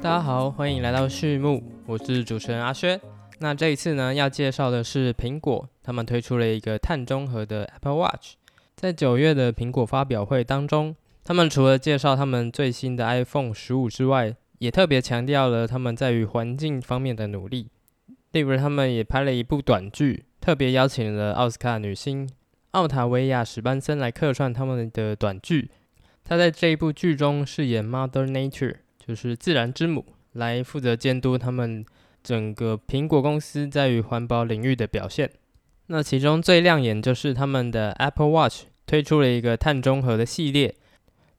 大家好，欢迎来到序幕，我是主持人阿轩。那这一次呢，要介绍的是苹果，他们推出了一个碳中和的 Apple Watch。在九月的苹果发表会当中，他们除了介绍他们最新的 iPhone 十五之外，也特别强调了他们在于环境方面的努力。例如，他们也拍了一部短剧，特别邀请了奥斯卡女星奥塔维亚·史班森来客串他们的短剧。她在这一部剧中饰演 Mother Nature。就是自然之母来负责监督他们整个苹果公司在于环保领域的表现。那其中最亮眼就是他们的 Apple Watch 推出了一个碳中和的系列，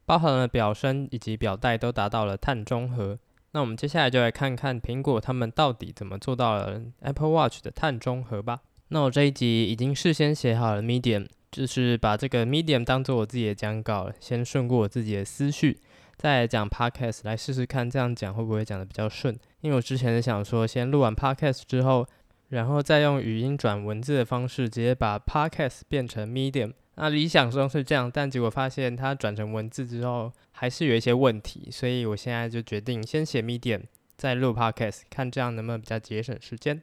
包含了表身以及表带都达到了碳中和。那我们接下来就来看看苹果他们到底怎么做到了 Apple Watch 的碳中和吧。那我这一集已经事先写好了 Medium，就是把这个 Medium 当做我自己的讲稿，先顺过我自己的思绪。再来讲 podcast，来试试看这样讲会不会讲得比较顺。因为我之前想说，先录完 podcast 之后，然后再用语音转文字的方式，直接把 podcast 变成 medium。那理想中是这样，但结果发现它转成文字之后，还是有一些问题。所以我现在就决定先写 medium，再录 podcast，看这样能不能比较节省时间。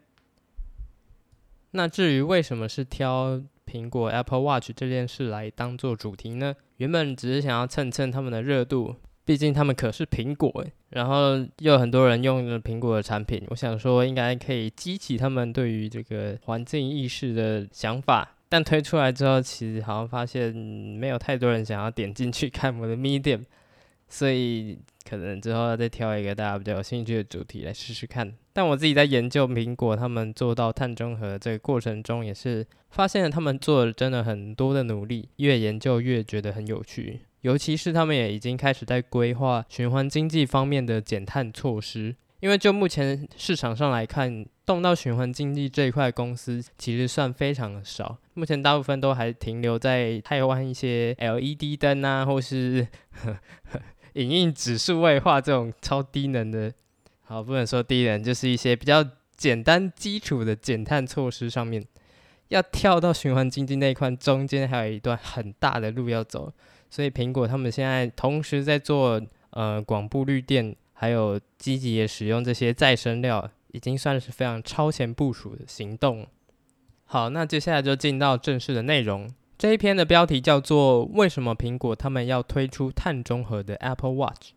那至于为什么是挑苹果 Apple Watch 这件事来当做主题呢？原本只是想要蹭蹭他们的热度。毕竟他们可是苹果，然后又很多人用了苹果的产品，我想说应该可以激起他们对于这个环境意识的想法。但推出来之后，其实好像发现没有太多人想要点进去看我的 Medium，所以可能之后要再挑一个大家比较有兴趣的主题来试试看。但我自己在研究苹果他们做到碳中和这个过程中，也是发现了他们做了真的很多的努力，越研究越觉得很有趣。尤其是他们也已经开始在规划循环经济方面的减碳措施，因为就目前市场上来看，动到循环经济这一块公司其实算非常的少。目前大部分都还停留在台湾一些 LED 灯啊，或是呵 呵影印纸数位化这种超低能的，好，不能说低能，就是一些比较简单基础的减碳措施上面，要跳到循环经济那一块，中间还有一段很大的路要走。所以苹果他们现在同时在做呃广布绿电，还有积极的使用这些再生料，已经算是非常超前部署的行动。好，那接下来就进到正式的内容。这一篇的标题叫做“为什么苹果他们要推出碳中和的 Apple Watch”。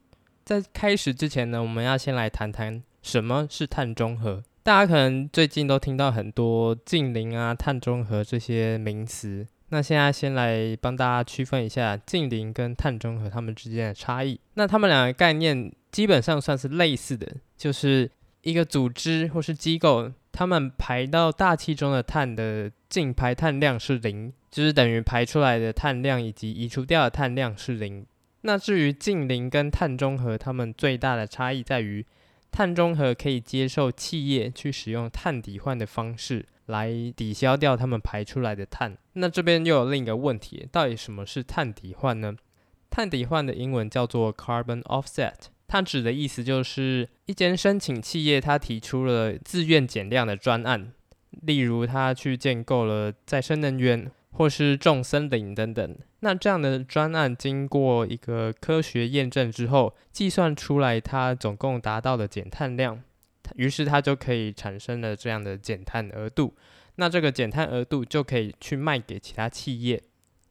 在开始之前呢，我们要先来谈谈什么是碳中和。大家可能最近都听到很多净零啊、碳中和这些名词。那现在先来帮大家区分一下净零跟碳中和它们之间的差异。那它们两个概念基本上算是类似的，就是一个组织或是机构，他们排到大气中的碳的净排碳量是零，就是等于排出来的碳量以及移除掉的碳量是零。那至于净零跟碳中和，它们最大的差异在于，碳中和可以接受企业去使用碳抵换的方式。来抵消掉他们排出来的碳。那这边又有另一个问题，到底什么是碳抵换呢？碳抵换的英文叫做 carbon offset，它指的意思就是一间申请企业，它提出了自愿减量的专案，例如它去建构了再生能源或是种森林等等。那这样的专案经过一个科学验证之后，计算出来它总共达到的减碳量。于是它就可以产生了这样的减碳额度，那这个减碳额度就可以去卖给其他企业。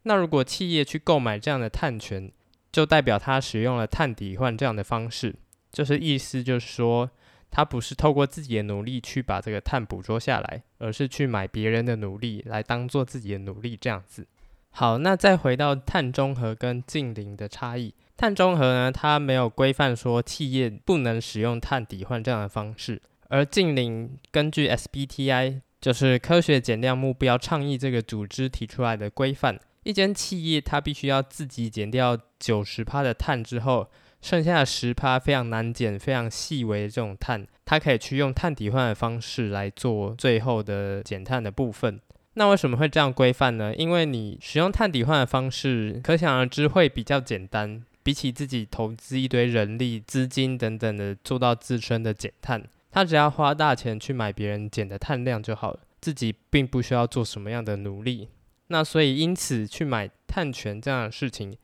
那如果企业去购买这样的碳权，就代表他使用了碳抵换这样的方式，就是意思就是说，他不是透过自己的努力去把这个碳捕捉下来，而是去买别人的努力来当做自己的努力这样子。好，那再回到碳中和跟净零的差异。碳中和呢，它没有规范说企业不能使用碳抵换这样的方式，而净零根据 SBTI，就是科学减量目标倡议这个组织提出来的规范，一间企业它必须要自己减掉九十趴的碳之后，剩下的十趴非常难减、非常细微的这种碳，它可以去用碳抵换的方式来做最后的减碳的部分。那为什么会这样规范呢？因为你使用碳抵换的方式，可想而知会比较简单。比起自己投资一堆人力、资金等等的做到自身的减碳，他只要花大钱去买别人减的碳量就好了。自己并不需要做什么样的努力。那所以因此去买碳权这样的事情，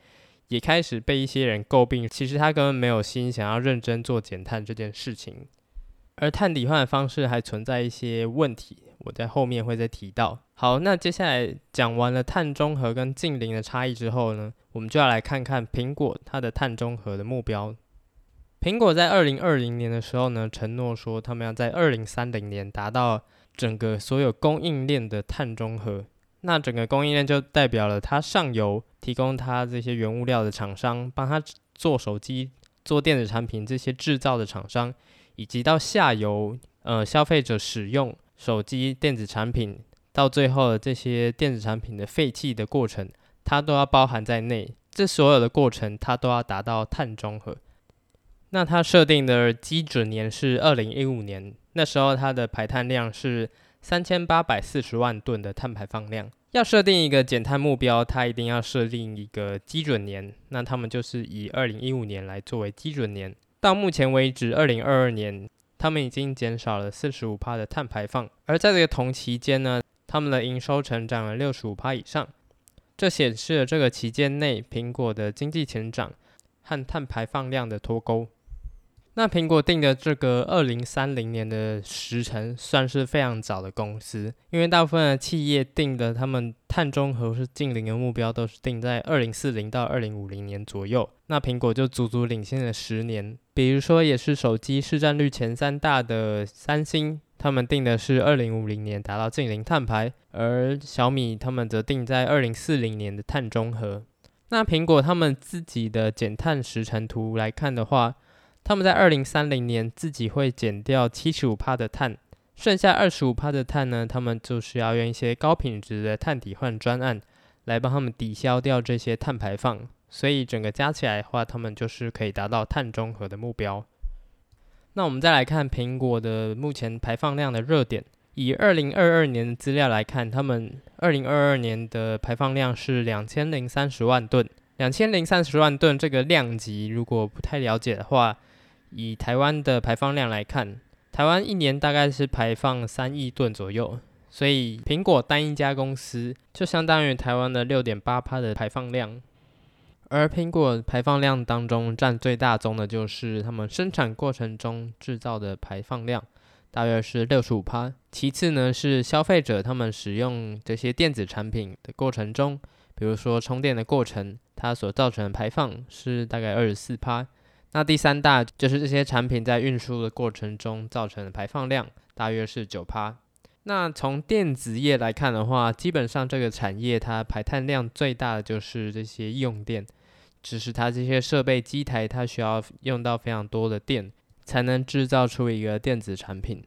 也开始被一些人诟病。其实他根本没有心想要认真做减碳这件事情，而碳抵换的方式还存在一些问题，我在后面会再提到。好，那接下来讲完了碳中和跟净零的差异之后呢，我们就要来看看苹果它的碳中和的目标。苹果在二零二零年的时候呢，承诺说他们要在二零三零年达到整个所有供应链的碳中和。那整个供应链就代表了它上游提供它这些原物料的厂商，帮他做手机、做电子产品这些制造的厂商，以及到下游呃消费者使用手机电子产品。到最后的这些电子产品的废弃的过程，它都要包含在内。这所有的过程，它都要达到碳中和。那它设定的基准年是二零一五年，那时候它的排碳量是三千八百四十万吨的碳排放量。要设定一个减碳目标，它一定要设定一个基准年。那他们就是以二零一五年来作为基准年。到目前为止，二零二二年，他们已经减少了四十五趴的碳排放。而在这个同期间呢，他们的营收成长了六十五趴以上，这显示了这个期间内苹果的经济成长和碳排放量的脱钩。那苹果定的这个二零三零年的时程算是非常早的公司，因为大部分的企业定的他们碳中和是净零的目标都是定在二零四零到二零五零年左右，那苹果就足足领先了十年。比如说，也是手机市占率前三大的三星，他们定的是二零五零年达到净零碳排，而小米他们则定在二零四零年的碳中和。那苹果他们自己的减碳时程图来看的话，他们在二零三零年自己会减掉七十五帕的碳，剩下二十五帕的碳呢，他们就是要用一些高品质的碳抵换专案来帮他们抵消掉这些碳排放，所以整个加起来的话，他们就是可以达到碳中和的目标。那我们再来看苹果的目前排放量的热点，以二零二二年的资料来看，他们二零二二年的排放量是两千零三十万吨，两千零三十万吨这个量级，如果不太了解的话。以台湾的排放量来看，台湾一年大概是排放三亿吨左右，所以苹果单一家公司就相当于台湾的六点八趴的排放量。而苹果排放量当中占最大宗的就是他们生产过程中制造的排放量，大约是六十五趴。其次呢是消费者他们使用这些电子产品的过程中，比如说充电的过程，它所造成的排放是大概二十四趴。那第三大就是这些产品在运输的过程中造成的排放量，大约是九趴。那从电子业来看的话，基本上这个产业它排碳量最大的就是这些用电，只是它这些设备机台它需要用到非常多的电，才能制造出一个电子产品。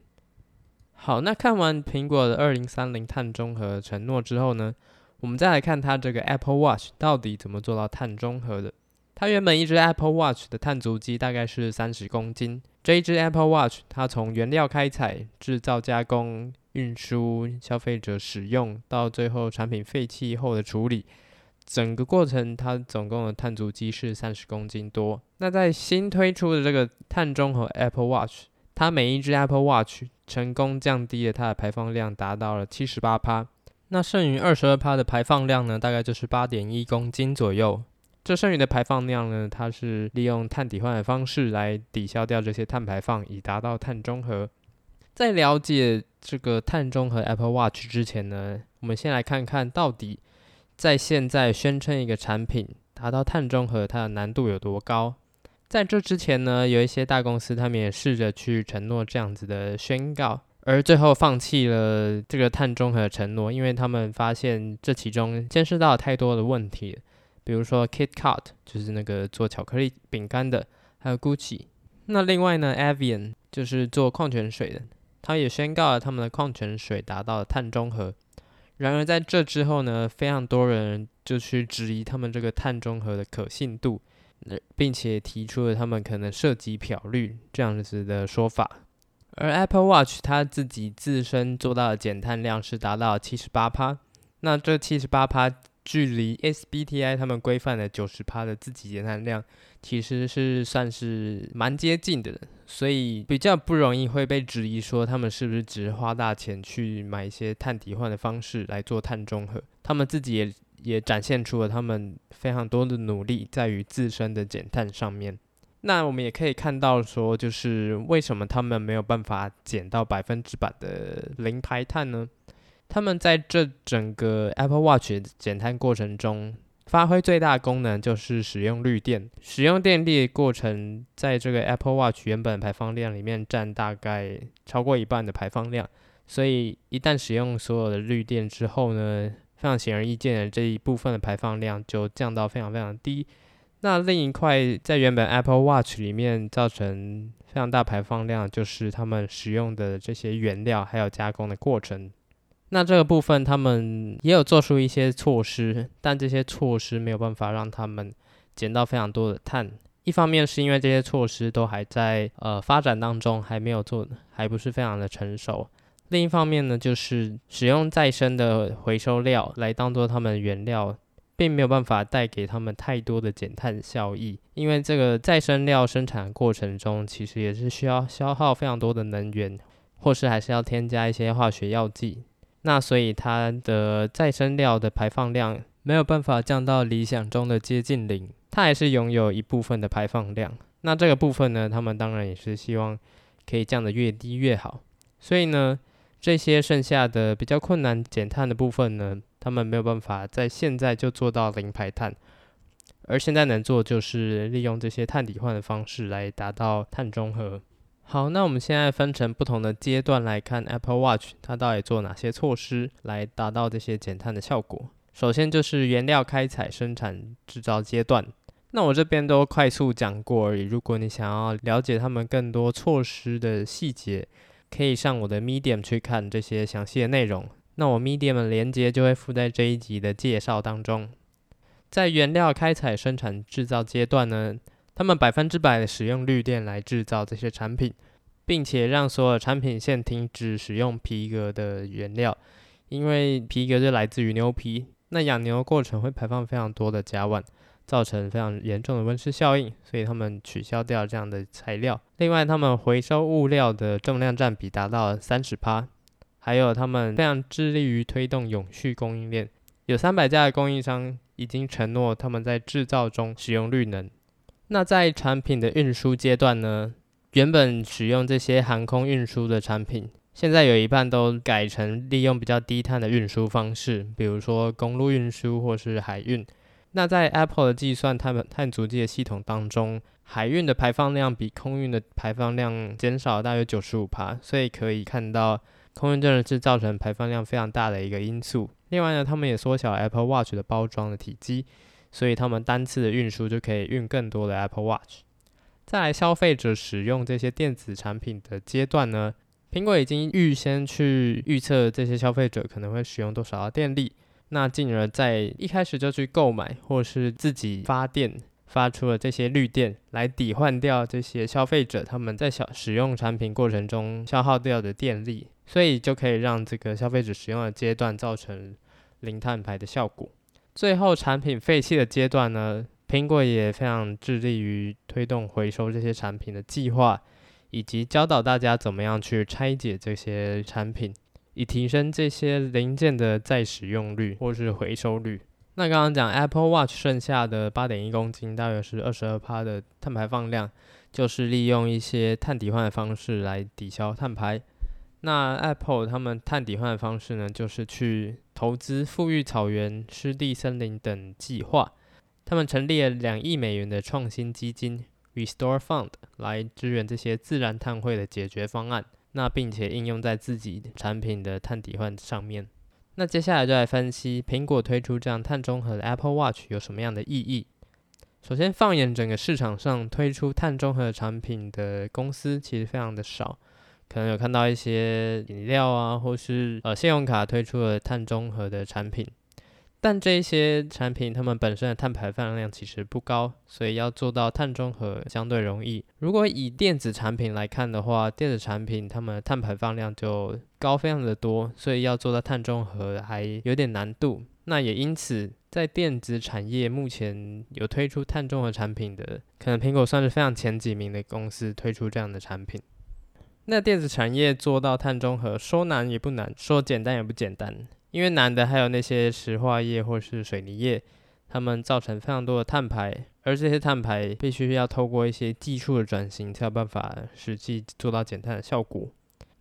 好，那看完苹果的二零三零碳中和承诺之后呢，我们再来看它这个 Apple Watch 到底怎么做到碳中和的。它原本一只 Apple Watch 的碳足迹大概是三十公斤。这一只 Apple Watch，它从原料开采、制造、加工、运输、消费者使用，到最后产品废弃后的处理，整个过程它总共的碳足迹是三十公斤多。那在新推出的这个碳中和 Apple Watch，它每一只 Apple Watch 成功降低了它的排放量，达到了七十八趴。那剩余二十二趴的排放量呢，大概就是八点一公斤左右。这剩余的排放量呢，它是利用碳抵换的方式来抵消掉这些碳排放，以达到碳中和。在了解这个碳中和 Apple Watch 之前呢，我们先来看看到底在现在宣称一个产品达到碳中和，它的难度有多高。在这之前呢，有一些大公司他们也试着去承诺这样子的宣告，而最后放弃了这个碳中和承诺，因为他们发现这其中牵涉到太多的问题。比如说 KitKat 就是那个做巧克力饼干的，还有 Gucci。那另外呢，Avian 就是做矿泉水的，他也宣告了他们的矿泉水达到了碳中和。然而在这之后呢，非常多人就去质疑他们这个碳中和的可信度，并且提出了他们可能涉及漂绿这样子的说法。而 Apple Watch 它自己自身做到的减碳量是达到七十八趴，那这七十八趴。距离 SBTI 他们规范的九十趴的自己减碳量，其实是算是蛮接近的。所以比较不容易会被质疑说他们是不是只是花大钱去买一些碳抵换的方式来做碳中和。他们自己也也展现出了他们非常多的努力在于自身的减碳上面。那我们也可以看到说，就是为什么他们没有办法减到百分之百的零排碳呢？他们在这整个 Apple Watch 减碳过程中，发挥最大功能就是使用绿电。使用电力的过程，在这个 Apple Watch 原本排放量里面占大概超过一半的排放量。所以一旦使用所有的绿电之后呢，非常显而易见的这一部分的排放量就降到非常非常低。那另一块在原本 Apple Watch 里面造成非常大排放量，就是他们使用的这些原料还有加工的过程。那这个部分他们也有做出一些措施，但这些措施没有办法让他们减到非常多的碳。一方面是因为这些措施都还在呃发展当中，还没有做，还不是非常的成熟。另一方面呢，就是使用再生的回收料来当做他们原料，并没有办法带给他们太多的减碳效益，因为这个再生料生产过程中其实也是需要消耗非常多的能源，或是还是要添加一些化学药剂。那所以它的再生料的排放量没有办法降到理想中的接近零，它还是拥有一部分的排放量。那这个部分呢，他们当然也是希望可以降得越低越好。所以呢，这些剩下的比较困难减碳的部分呢，他们没有办法在现在就做到零排碳，而现在能做就是利用这些碳抵换的方式来达到碳中和。好，那我们现在分成不同的阶段来看 Apple Watch，它到底做哪些措施来达到这些减碳的效果？首先就是原料开采、生产、制造阶段。那我这边都快速讲过而已。如果你想要了解他们更多措施的细节，可以上我的 Medium 去看这些详细的内容。那我 Medium 的连接就会附在这一集的介绍当中。在原料开采、生产、制造阶段呢，他们百分之百的使用绿电来制造这些产品，并且让所有产品线停止使用皮革的原料，因为皮革是来自于牛皮，那养牛的过程会排放非常多的甲烷，造成非常严重的温室效应，所以他们取消掉这样的材料。另外，他们回收物料的重量占比达到三十趴，还有他们非常致力于推动永续供应链，有三百家的供应商已经承诺他们在制造中使用绿能。那在产品的运输阶段呢，原本使用这些航空运输的产品，现在有一半都改成利用比较低碳的运输方式，比如说公路运输或是海运。那在 Apple 的计算碳碳足迹的系统当中，海运的排放量比空运的排放量减少大约九十五趴，所以可以看到空运真的是造成排放量非常大的一个因素。另外呢，他们也缩小 Apple Watch 的包装的体积。所以他们单次的运输就可以运更多的 Apple Watch。再来，消费者使用这些电子产品的阶段呢，苹果已经预先去预测这些消费者可能会使用多少的电力，那进而在一开始就去购买或是自己发电，发出了这些绿电来抵换掉这些消费者他们在小使用产品过程中消耗掉的电力，所以就可以让这个消费者使用的阶段造成零碳排的效果。最后，产品废弃的阶段呢，苹果也非常致力于推动回收这些产品的计划，以及教导大家怎么样去拆解这些产品，以提升这些零件的再使用率或是回收率。那刚刚讲 Apple Watch 剩下的八点一公斤，大约是二十二趴的碳排放量，就是利用一些碳抵换的方式来抵消碳排。那 Apple 他们碳抵换的方式呢，就是去投资富裕草原、湿地森林等计划。他们成立了两亿美元的创新基金 Restore Fund 来支援这些自然碳汇的解决方案。那并且应用在自己产品的碳抵换上面。那接下来就来分析苹果推出这样碳中和的 Apple Watch 有什么样的意义。首先，放眼整个市场上推出碳中和产品的公司，其实非常的少。可能有看到一些饮料啊，或是呃信用卡推出了碳中和的产品，但这些产品它们本身的碳排放量其实不高，所以要做到碳中和相对容易。如果以电子产品来看的话，电子产品它们的碳排放量就高非常的多，所以要做到碳中和还有点难度。那也因此，在电子产业目前有推出碳中和产品的，可能苹果算是非常前几名的公司推出这样的产品。那电子产业做到碳中和，说难也不难，说简单也不简单。因为难的还有那些石化业或是水泥业，他们造成非常多的碳排，而这些碳排必须要透过一些技术的转型，才有办法实际做到减碳的效果。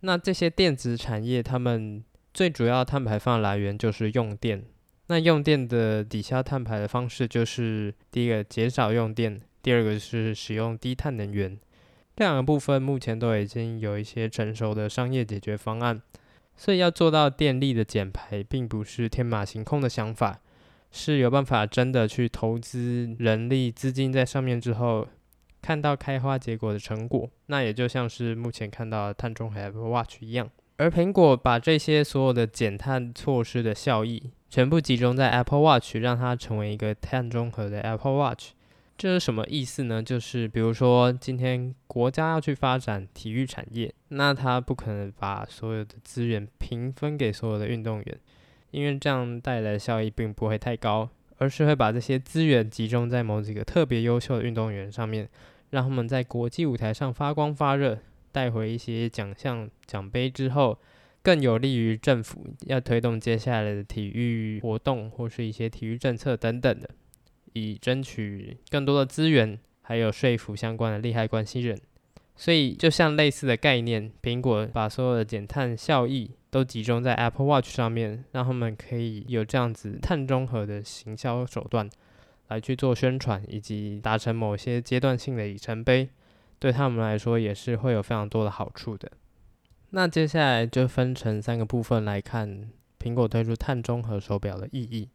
那这些电子产业，他们最主要碳排放来源就是用电。那用电的抵消碳排的方式，就是第一个减少用电，第二个是使用低碳能源。这两个部分目前都已经有一些成熟的商业解决方案。所以要做到电力的减排，并不是天马行空的想法，是有办法真的去投资人力资金在上面之后，看到开花结果的成果。那也就像是目前看到的碳中和 Apple Watch 一样，而苹果把这些所有的减碳措施的效益，全部集中在 Apple Watch，让它成为一个碳中和的 Apple Watch。这是什么意思呢？就是比如说，今天国家要去发展体育产业，那他不可能把所有的资源平分给所有的运动员，因为这样带来的效益并不会太高，而是会把这些资源集中在某几个特别优秀的运动员上面，让他们在国际舞台上发光发热，带回一些奖项奖杯之后，更有利于政府要推动接下来的体育活动或是一些体育政策等等的。以争取更多的资源，还有说服相关的利害关系人，所以就像类似的概念，苹果把所有的减碳效益都集中在 Apple Watch 上面，让他们可以有这样子碳中和的行销手段来去做宣传，以及达成某些阶段性的里程碑，对他们来说也是会有非常多的好处的。那接下来就分成三个部分来看苹果推出碳中和手表的意义。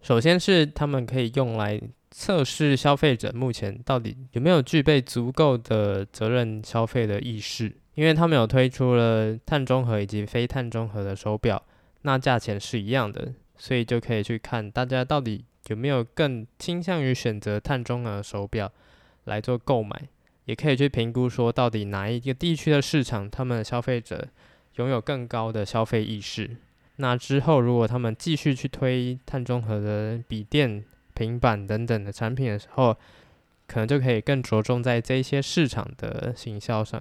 首先是他们可以用来测试消费者目前到底有没有具备足够的责任消费的意识，因为他们有推出了碳中和以及非碳中和的手表，那价钱是一样的，所以就可以去看大家到底有没有更倾向于选择碳中和手表来做购买，也可以去评估说到底哪一个地区的市场，他们的消费者拥有更高的消费意识。那之后，如果他们继续去推碳中和的笔电、平板等等的产品的时候，可能就可以更着重在这些市场的行销上。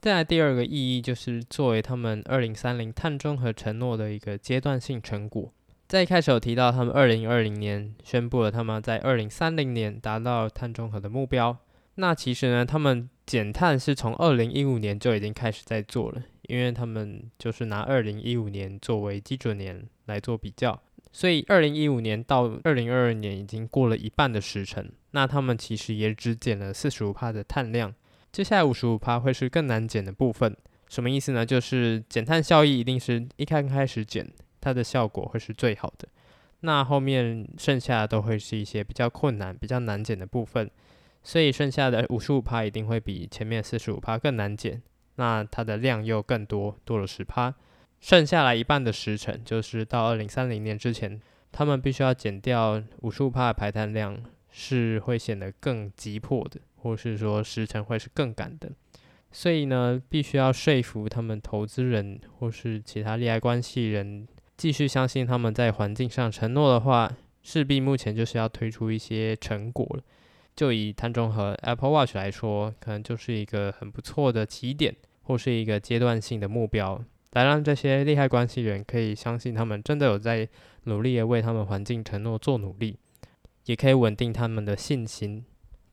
再来第二个意义，就是作为他们二零三零碳中和承诺的一个阶段性成果。在一开始有提到，他们二零二零年宣布了他们在二零三零年达到碳中和的目标。那其实呢，他们减碳是从二零一五年就已经开始在做了。因为他们就是拿二零一五年作为基准年来做比较，所以二零一五年到二零二二年已经过了一半的时程，那他们其实也只减了四十五帕的碳量，接下来五十五帕会是更难减的部分。什么意思呢？就是减碳效益一定是一刚开始减，它的效果会是最好的，那后面剩下的都会是一些比较困难、比较难减的部分，所以剩下的五十五帕一定会比前面四十五帕更难减。那它的量又更多，多了十趴，剩下来一半的时程，就是到二零三零年之前，他们必须要减掉五十五趴的排碳量，是会显得更急迫的，或是说时程会是更赶的。所以呢，必须要说服他们投资人或是其他利害关系人，继续相信他们在环境上承诺的话，势必目前就是要推出一些成果了。就以碳中和 Apple Watch 来说，可能就是一个很不错的起点，或是一个阶段性的目标，来让这些利害关系人可以相信他们真的有在努力的为他们环境承诺做努力，也可以稳定他们的信心。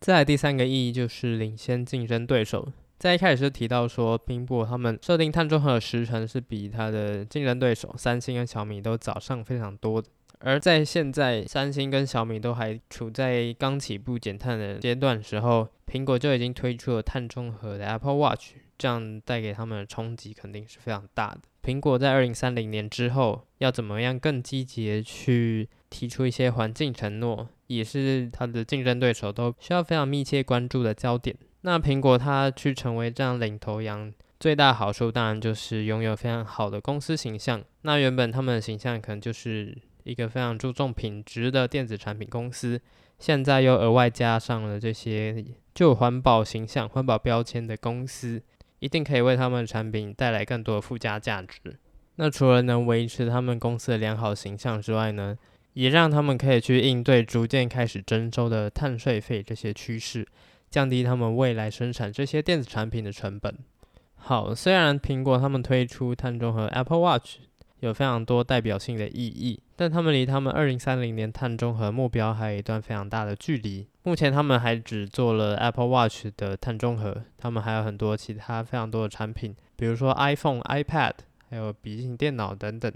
再来第三个意义就是领先竞争对手，在一开始就提到说，苹果他们设定碳中和的时程是比它的竞争对手三星跟小米都早上非常多的。而在现在，三星跟小米都还处在刚起步减碳的阶段时候，苹果就已经推出了碳中和的 Apple Watch，这样带给他们的冲击肯定是非常大的。苹果在二零三零年之后，要怎么样更积极的去提出一些环境承诺，也是它的竞争对手都需要非常密切关注的焦点。那苹果它去成为这样领头羊，最大的好处当然就是拥有非常好的公司形象。那原本他们的形象可能就是一个非常注重品质的电子产品公司，现在又额外加上了这些具有环保形象、环保标签的公司，一定可以为他们的产品带来更多的附加价值。那除了能维持他们公司的良好形象之外呢，也让他们可以去应对逐渐开始征收的碳税费这些趋势，降低他们未来生产这些电子产品的成本。好，虽然苹果他们推出碳中和 Apple Watch。有非常多代表性的意义，但他们离他们二零三零年碳中和目标还有一段非常大的距离。目前他们还只做了 Apple Watch 的碳中和，他们还有很多其他非常多的产品，比如说 iPhone、iPad，还有笔记型电脑等等，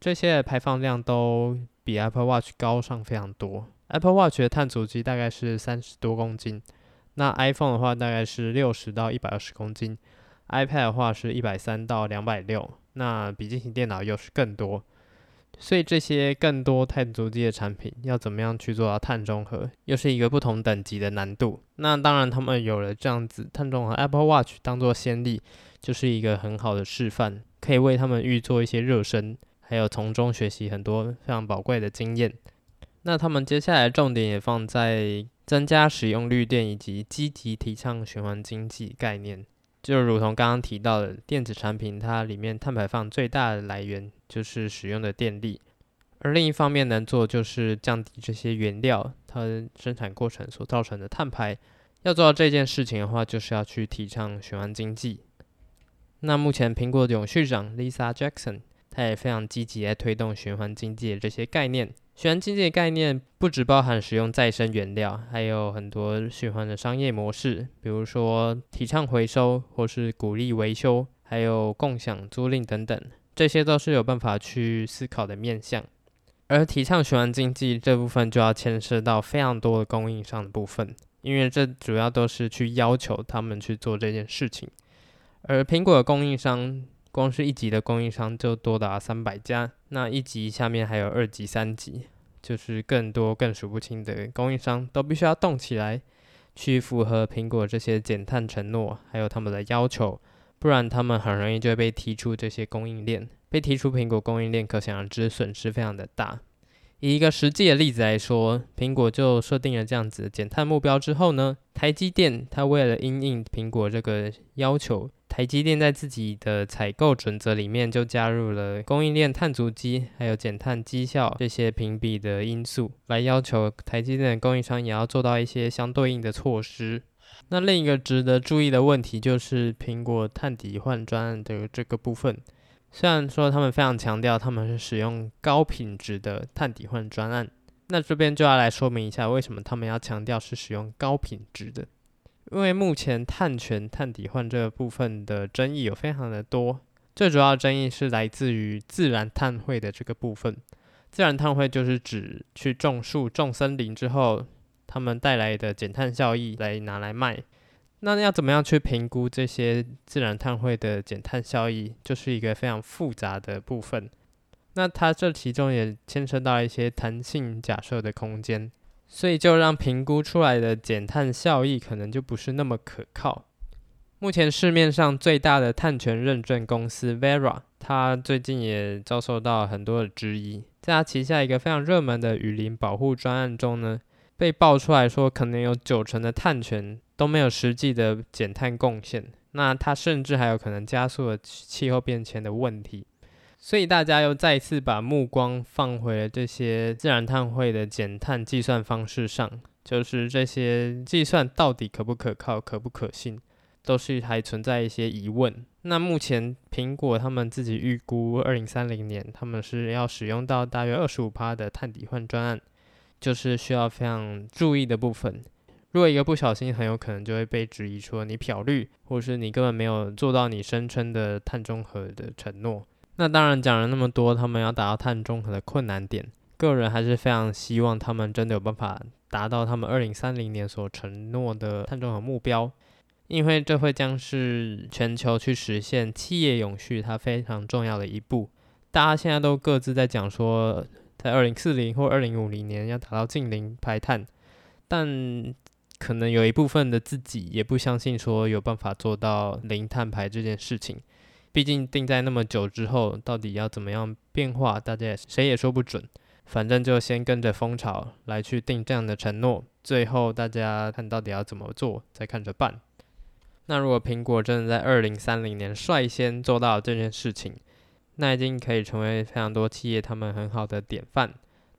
这些排放量都比 Apple Watch 高上非常多。Apple Watch 的碳足迹大概是三十多公斤，那 iPhone 的话大概是六十到一百二十公斤，iPad 的话是一百三到两百六。那笔记型电脑又是更多，所以这些更多碳足迹的产品要怎么样去做到碳中和，又是一个不同等级的难度。那当然，他们有了这样子碳中和 Apple Watch 当做先例，就是一个很好的示范，可以为他们预做一些热身，还有从中学习很多非常宝贵的经验。那他们接下来重点也放在增加使用绿电以及积极提倡循环经济概念。就如同刚刚提到的，电子产品它里面碳排放最大的来源就是使用的电力，而另一方面能做就是降低这些原料它生产过程所造成的碳排。要做到这件事情的话，就是要去提倡循环经济。那目前苹果的永续长 Lisa Jackson，她也非常积极在推动循环经济的这些概念。循环经济的概念不只包含使用再生原料，还有很多循环的商业模式，比如说提倡回收或是鼓励维修，还有共享租赁等等，这些都是有办法去思考的面向。而提倡循环经济这部分就要牵涉到非常多的供应商的部分，因为这主要都是去要求他们去做这件事情。而苹果的供应商，光是一级的供应商就多达三百家，那一级下面还有二级、三级，就是更多更数不清的供应商都必须要动起来，去符合苹果这些减碳承诺，还有他们的要求，不然他们很容易就会被踢出这些供应链，被踢出苹果供应链，可想而知损失非常的大。以一个实际的例子来说，苹果就设定了这样子减碳目标之后呢，台积电它为了因应苹果这个要求。台积电在自己的采购准则里面就加入了供应链碳足迹，还有减碳绩效这些评比的因素，来要求台积电的供应商也要做到一些相对应的措施。那另一个值得注意的问题就是苹果碳底换专案的这个部分，虽然说他们非常强调他们是使用高品质的碳抵换专案，那这边就要来说明一下为什么他们要强调是使用高品质的。因为目前碳权、碳抵换这个部分的争议有非常的多，最主要的争议是来自于自然碳汇的这个部分。自然碳汇就是指去种树、种森林之后，他们带来的减碳效益来拿来卖。那要怎么样去评估这些自然碳汇的减碳效益，就是一个非常复杂的部分。那它这其中也牵扯到一些弹性假设的空间。所以就让评估出来的减碳效益可能就不是那么可靠。目前市面上最大的碳权认证公司 Vera，它最近也遭受到很多的质疑。在它旗下一个非常热门的雨林保护专案中呢，被爆出来说可能有九成的碳权都没有实际的减碳贡献。那它甚至还有可能加速了气候变迁的问题。所以大家又再次把目光放回了这些自然碳汇的减碳计算方式上，就是这些计算到底可不可靠、可不可信，都是还存在一些疑问。那目前苹果他们自己预估，二零三零年他们是要使用到大约二十五帕的碳抵换专案，就是需要非常注意的部分。如果一个不小心，很有可能就会被质疑说你漂绿，或是你根本没有做到你声称的碳中和的承诺。那当然讲了那么多，他们要达到碳中和的困难点，个人还是非常希望他们真的有办法达到他们二零三零年所承诺的碳中和目标，因为这会将是全球去实现企业永续它非常重要的一步。大家现在都各自在讲说，在二零四零或二零五零年要达到净零排碳，但可能有一部分的自己也不相信说有办法做到零碳排这件事情。毕竟定在那么久之后，到底要怎么样变化，大家谁也说不准。反正就先跟着风潮来去定这样的承诺，最后大家看到底要怎么做，再看着办。那如果苹果真的在二零三零年率先做到这件事情，那已经可以成为非常多企业他们很好的典范。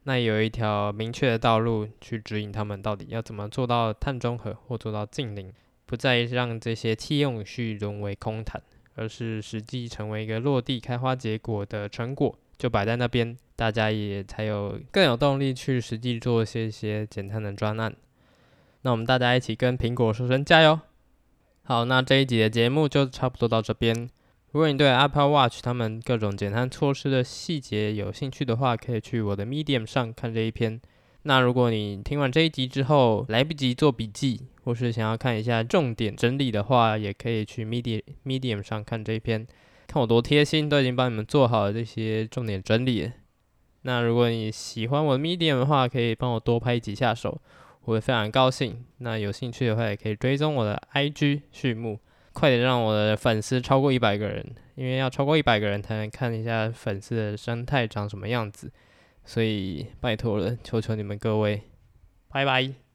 那有一条明确的道路去指引他们到底要怎么做到碳中和或做到净零，不再让这些弃用去沦为空谈，而是实际成为一个落地开花结果的成果，就摆在那边。大家也才有更有动力去实际做一些些简单的专案。那我们大家一起跟苹果说声加油！好，那这一集的节目就差不多到这边。如果你对 Apple Watch 他们各种减碳措施的细节有兴趣的话，可以去我的 Medium 上看这一篇。那如果你听完这一集之后来不及做笔记，或是想要看一下重点整理的话，也可以去 Medium Medium 上看这一篇。看我多贴心，都已经帮你们做好了这些重点整理。那如果你喜欢我的 Medium 的话，可以帮我多拍几下手，我会非常高兴。那有兴趣的话，也可以追踪我的 IG 畜牧，快点让我的粉丝超过一百个人，因为要超过一百个人才能看一下粉丝的生态长什么样子，所以拜托了，求求你们各位，拜拜。